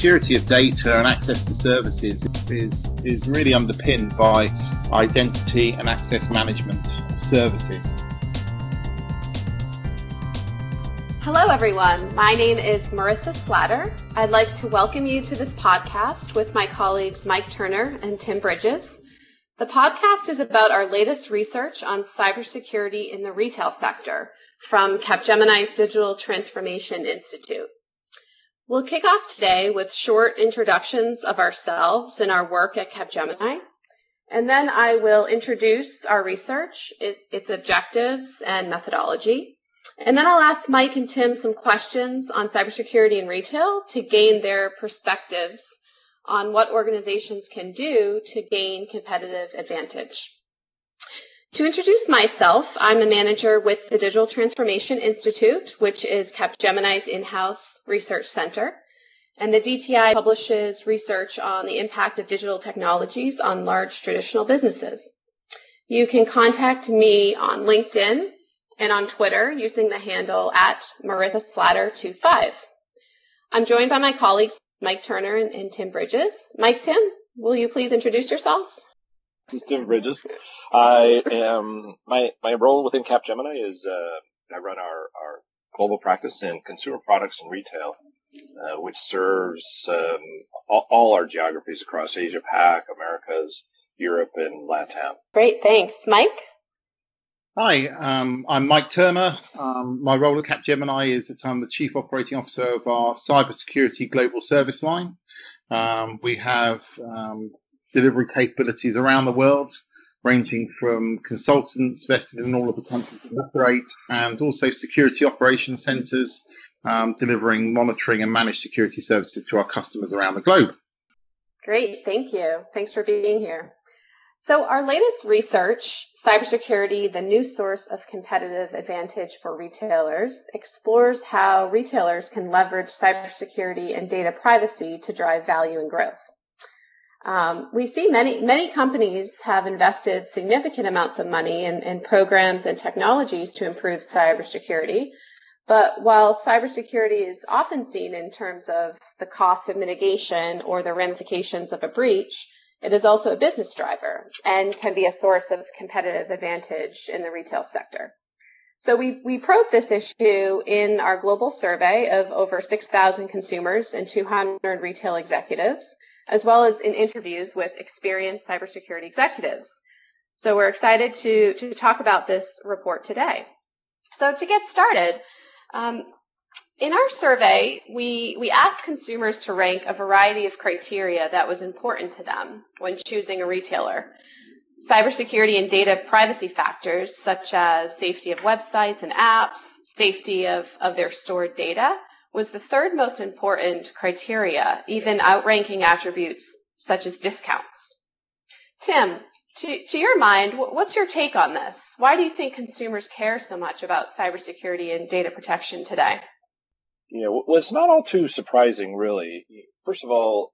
security of data and access to services is, is really underpinned by identity and access management services. Hello, everyone. My name is Marissa Slatter. I'd like to welcome you to this podcast with my colleagues Mike Turner and Tim Bridges. The podcast is about our latest research on cybersecurity in the retail sector from Capgemini's Digital Transformation Institute. We'll kick off today with short introductions of ourselves and our work at Capgemini. And then I will introduce our research, it, its objectives, and methodology. And then I'll ask Mike and Tim some questions on cybersecurity in retail to gain their perspectives on what organizations can do to gain competitive advantage. To introduce myself, I'm a manager with the Digital Transformation Institute, which is Capgemini's in-house research center. And the DTI publishes research on the impact of digital technologies on large traditional businesses. You can contact me on LinkedIn and on Twitter using the handle at Marissa Slatter25. I'm joined by my colleagues Mike Turner and, and Tim Bridges. Mike, Tim, will you please introduce yourselves? This is Tim Bridges. I am my my role within Capgemini is uh, I run our our global practice in consumer products and retail, uh, which serves um, all, all, our geographies across Asia Pac, Americas, Europe, and LATAM. Great, thanks, Mike. Hi, um, I'm Mike Turner. Um, my role at Capgemini is that I'm the Chief Operating Officer of our Cybersecurity Global Service Line. Um, we have um, delivery capabilities around the world, ranging from consultants vested in all of the countries we operate, and also security operation centres um, delivering monitoring and managed security services to our customers around the globe. Great, thank you. Thanks for being here. So, our latest research, Cybersecurity, the New Source of Competitive Advantage for Retailers, explores how retailers can leverage cybersecurity and data privacy to drive value and growth. Um, we see many many companies have invested significant amounts of money in, in programs and technologies to improve cybersecurity. But while cybersecurity is often seen in terms of the cost of mitigation or the ramifications of a breach, it is also a business driver and can be a source of competitive advantage in the retail sector. So we, we probed this issue in our global survey of over 6,000 consumers and 200 retail executives as well as in interviews with experienced cybersecurity executives. So we're excited to, to talk about this report today. So to get started, um, in our survey, we, we asked consumers to rank a variety of criteria that was important to them when choosing a retailer. Cybersecurity and data privacy factors such as safety of websites and apps, safety of, of their stored data, was the third most important criteria, even outranking attributes such as discounts. Tim, to, to your mind, what's your take on this? Why do you think consumers care so much about cybersecurity and data protection today? Yeah, well, it's not all too surprising, really. First of all,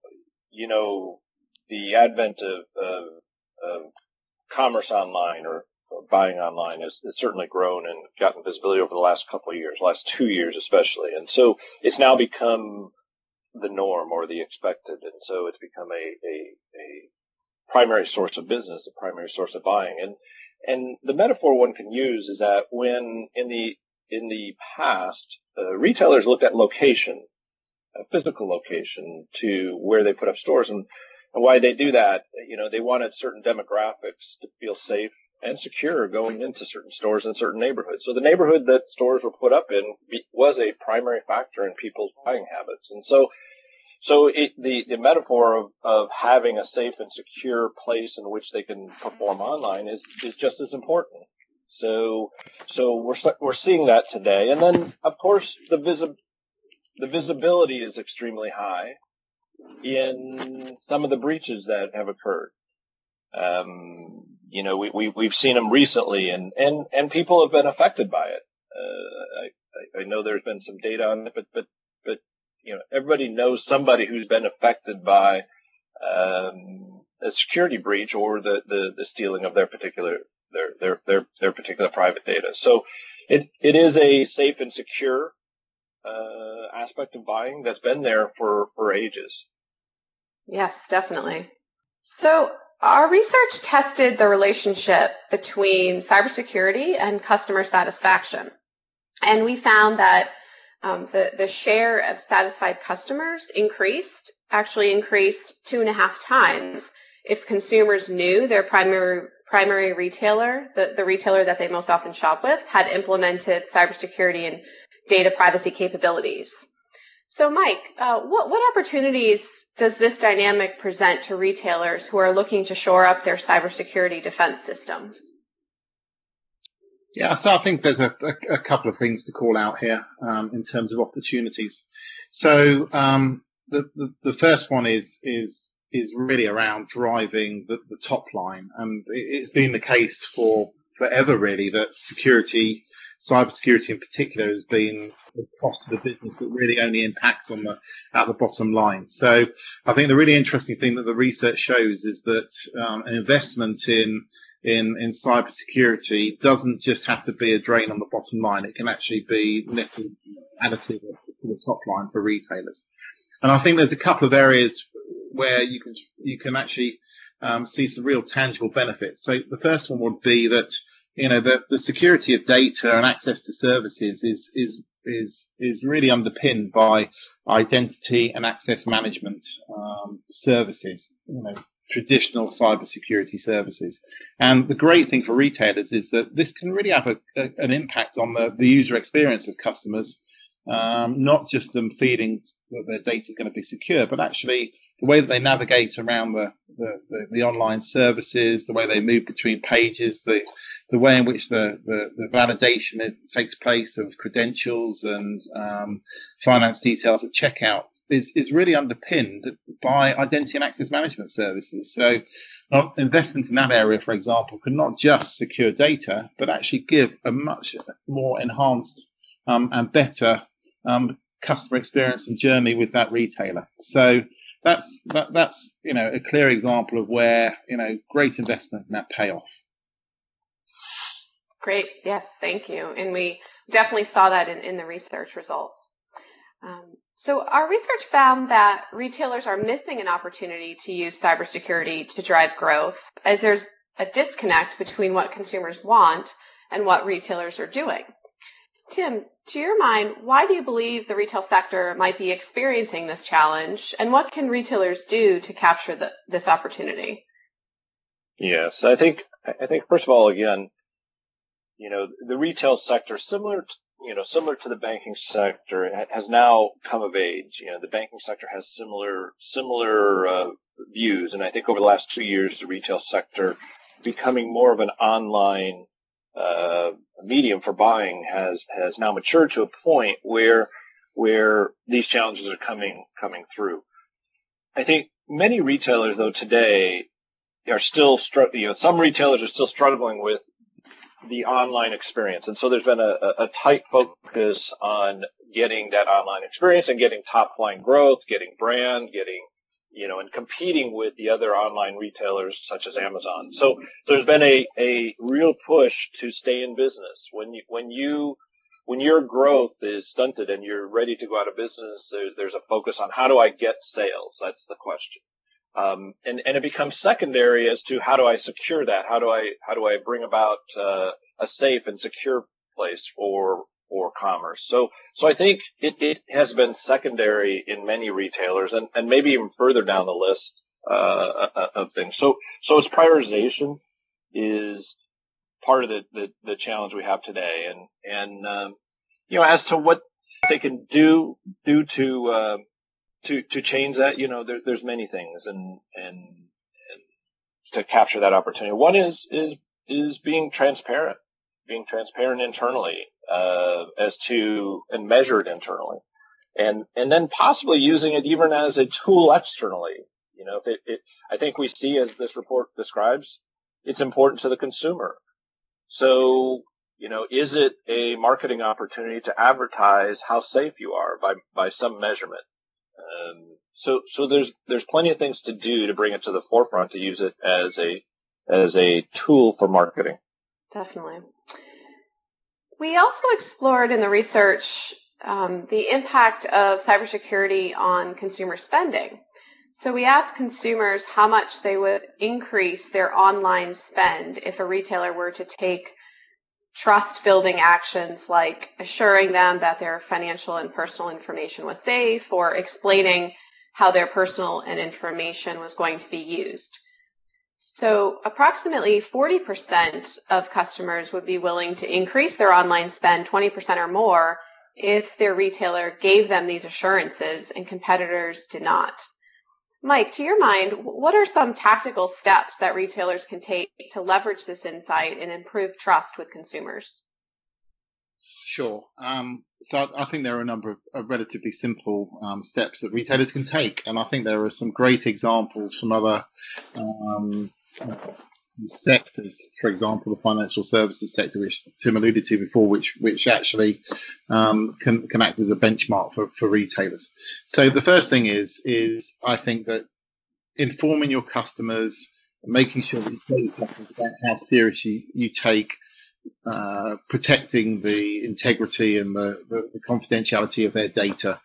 you know, the advent of, of, of commerce online or buying online has, has, certainly grown and gotten visibility over the last couple of years, last two years especially. And so it's now become the norm or the expected. And so it's become a, a, a primary source of business, a primary source of buying. And, and the metaphor one can use is that when in the, in the past, uh, retailers looked at location, a physical location to where they put up stores and, and why they do that, you know, they wanted certain demographics to feel safe and secure going into certain stores in certain neighborhoods. So the neighborhood that stores were put up in was a primary factor in people's buying habits. And so, so it, the, the metaphor of, of having a safe and secure place in which they can perform online is, is just as important. So, so we're, we're seeing that today. And then, of course, the visi- the visibility is extremely high in some of the breaches that have occurred. Um, you know, we, we, we've seen them recently and, and, and people have been affected by it. Uh, I, I know there's been some data on it, but, but, but, you know, everybody knows somebody who's been affected by, um, a security breach or the, the, the stealing of their particular, their, their, their, their particular private data. So it, it is a safe and secure, uh, aspect of buying that's been there for, for ages. Yes, definitely. So our research tested the relationship between cybersecurity and customer satisfaction. And we found that um, the, the share of satisfied customers increased, actually increased two and a half times if consumers knew their primary primary retailer, the, the retailer that they most often shop with, had implemented cybersecurity and data privacy capabilities. So, Mike, uh, what, what opportunities does this dynamic present to retailers who are looking to shore up their cybersecurity defense systems? Yeah, so I think there's a, a, a couple of things to call out here um, in terms of opportunities. So um, the, the, the first one is is is really around driving the, the top line, and it's been the case for forever really that security cybersecurity in particular has been the cost of the business that really only impacts on the at the bottom line. So I think the really interesting thing that the research shows is that um, an investment in in in cybersecurity doesn't just have to be a drain on the bottom line. It can actually be additive to the top line for retailers. And I think there's a couple of areas where you can you can actually um, see some real tangible benefits. So the first one would be that you know, the, the security of data and access to services is, is, is, is really underpinned by identity and access management, um, services, you know, traditional cybersecurity services. And the great thing for retailers is that this can really have a, a, an impact on the, the user experience of customers. Um, not just them feeling that their data is going to be secure, but actually the way that they navigate around the, the, the, the online services, the way they move between pages, the, the way in which the, the, the validation takes place of credentials and um, finance details at checkout is, is really underpinned by identity and access management services. So, uh, investment in that area, for example, can not just secure data, but actually give a much more enhanced um, and better um, customer experience and journey with that retailer. So that's that, that's you know a clear example of where you know great investment and that payoff. Great. Yes, thank you. And we definitely saw that in, in the research results. Um, so, our research found that retailers are missing an opportunity to use cybersecurity to drive growth, as there's a disconnect between what consumers want and what retailers are doing. Tim, to your mind, why do you believe the retail sector might be experiencing this challenge, and what can retailers do to capture the, this opportunity? Yes, I think I think first of all, again, you know, the retail sector, similar to, you know, similar to the banking sector, has now come of age. You know, the banking sector has similar similar uh, views, and I think over the last two years, the retail sector becoming more of an online uh, medium for buying has has now matured to a point where where these challenges are coming coming through. I think many retailers, though, today are still struggling. You know, some retailers are still struggling with the online experience. And so there's been a, a, tight focus on getting that online experience and getting top line growth, getting brand, getting, you know, and competing with the other online retailers such as Amazon. So, there's been a, a real push to stay in business. When you, when you, when your growth is stunted and you're ready to go out of business, there, there's a focus on how do I get sales? That's the question. Um, and, and it becomes secondary as to how do I secure that? How do I, how do I bring about, uh, a safe and secure place for, for commerce? So, so I think it, it has been secondary in many retailers and, and maybe even further down the list, uh, uh, uh of things. So, so its prioritization is part of the, the, the challenge we have today. And, and, um, you know, as to what they can do, do to, uh, to to change that, you know, there, there's many things, and, and and to capture that opportunity. One is is is being transparent, being transparent internally uh, as to and measure it internally, and and then possibly using it even as a tool externally. You know, if it, it I think we see as this report describes, it's important to the consumer. So you know, is it a marketing opportunity to advertise how safe you are by, by some measurement? Um, so so there's there's plenty of things to do to bring it to the forefront to use it as a as a tool for marketing. Definitely. We also explored in the research um, the impact of cybersecurity on consumer spending. So we asked consumers how much they would increase their online spend if a retailer were to take trust building actions like assuring them that their financial and personal information was safe or explaining how their personal and information was going to be used. So approximately 40% of customers would be willing to increase their online spend 20% or more if their retailer gave them these assurances and competitors did not. Mike, to your mind, what are some tactical steps that retailers can take to leverage this insight and improve trust with consumers? Sure. Um, so I, think there are a number of, of relatively simple um, steps that retailers can take, and I think there are some great examples from other um, sectors, for example, the financial services sector, which Tim alluded to before, which which actually um, can can act as a benchmark for, for retailers. So the first thing is is I think that informing your customers, making sure that you tell your customers about how seriously you, you take uh, protecting the integrity and the, the, the confidentiality of their data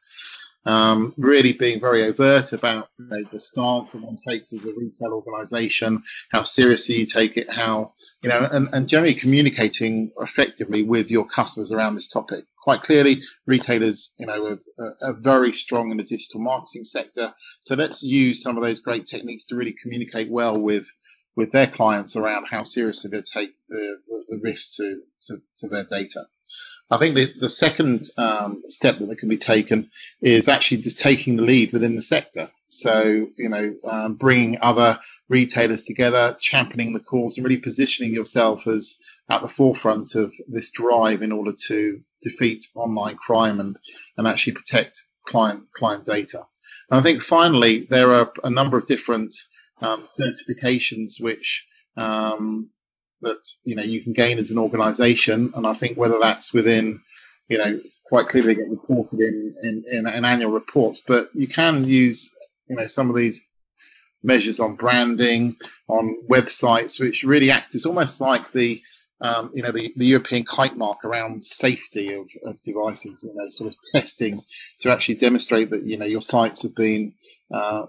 um, really being very overt about you know, the stance that one takes as a retail organization, how seriously you take it, how, you know, and, and generally communicating effectively with your customers around this topic. Quite clearly, retailers, you know, are, are very strong in the digital marketing sector. So let's use some of those great techniques to really communicate well with with their clients around how seriously they take the, the, the risks to, to, to their data. I think the, the second um, step that can be taken is actually just taking the lead within the sector. So, you know, um, bringing other retailers together, championing the cause, and really positioning yourself as at the forefront of this drive in order to defeat online crime and, and actually protect client client data. And I think finally, there are a number of different um, certifications which um, that you know you can gain as an organisation, and I think whether that's within you know quite clearly get reported in, in, in, in annual reports, but you can use you know some of these measures on branding, on websites, which really act as almost like the um, you know the, the European kite mark around safety of, of devices, you know, sort of testing to actually demonstrate that you know your sites have been uh,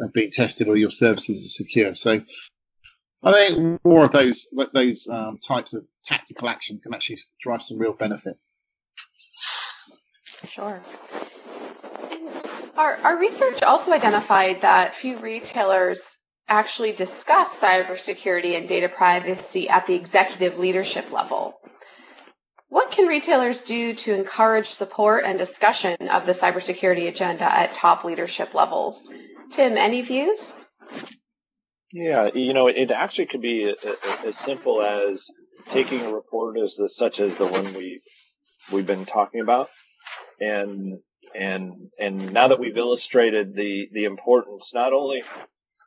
have been tested or your services are secure. So I think more of those those um, types of tactical action can actually drive some real benefit. Sure. Our, our research also identified that few retailers actually discuss cybersecurity and data privacy at the executive leadership level. What can retailers do to encourage support and discussion of the cybersecurity agenda at top leadership levels? Tim, any views? Yeah, you know, it actually could be as simple as taking a report as the, such as the one we we've been talking about, and and and now that we've illustrated the the importance not only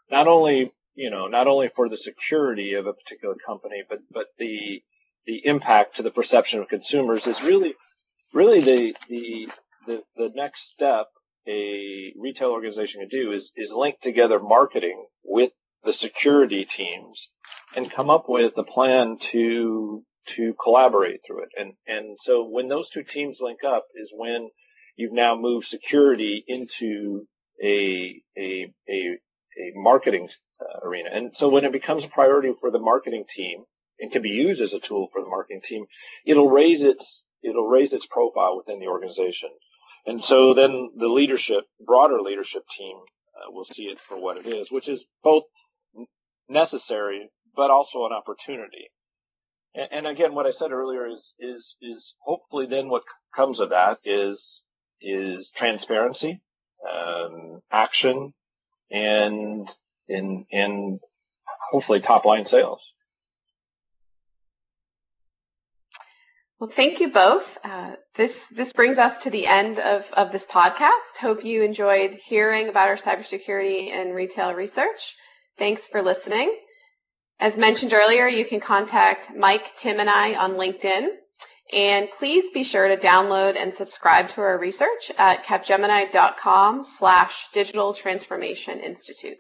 not only you know not only for the security of a particular company, but but the the impact to the perception of consumers is really really the the the, the next step a retail organization can do is is link together marketing with the security teams and come up with a plan to to collaborate through it. And and so when those two teams link up is when you've now moved security into a a a, a marketing uh, arena. And so when it becomes a priority for the marketing team and can be used as a tool for the marketing team, it'll raise its it'll raise its profile within the organization. And so then the leadership, broader leadership team, uh, will see it for what it is, which is both necessary, but also an opportunity. And, and again, what I said earlier is is is hopefully then what comes of that is is transparency, um, action, and in and hopefully top line sales. Well, thank you both. Uh, this this brings us to the end of, of this podcast. Hope you enjoyed hearing about our cybersecurity and retail research. Thanks for listening. As mentioned earlier, you can contact Mike, Tim, and I on LinkedIn. And please be sure to download and subscribe to our research at capgemini.com slash digital transformation institute.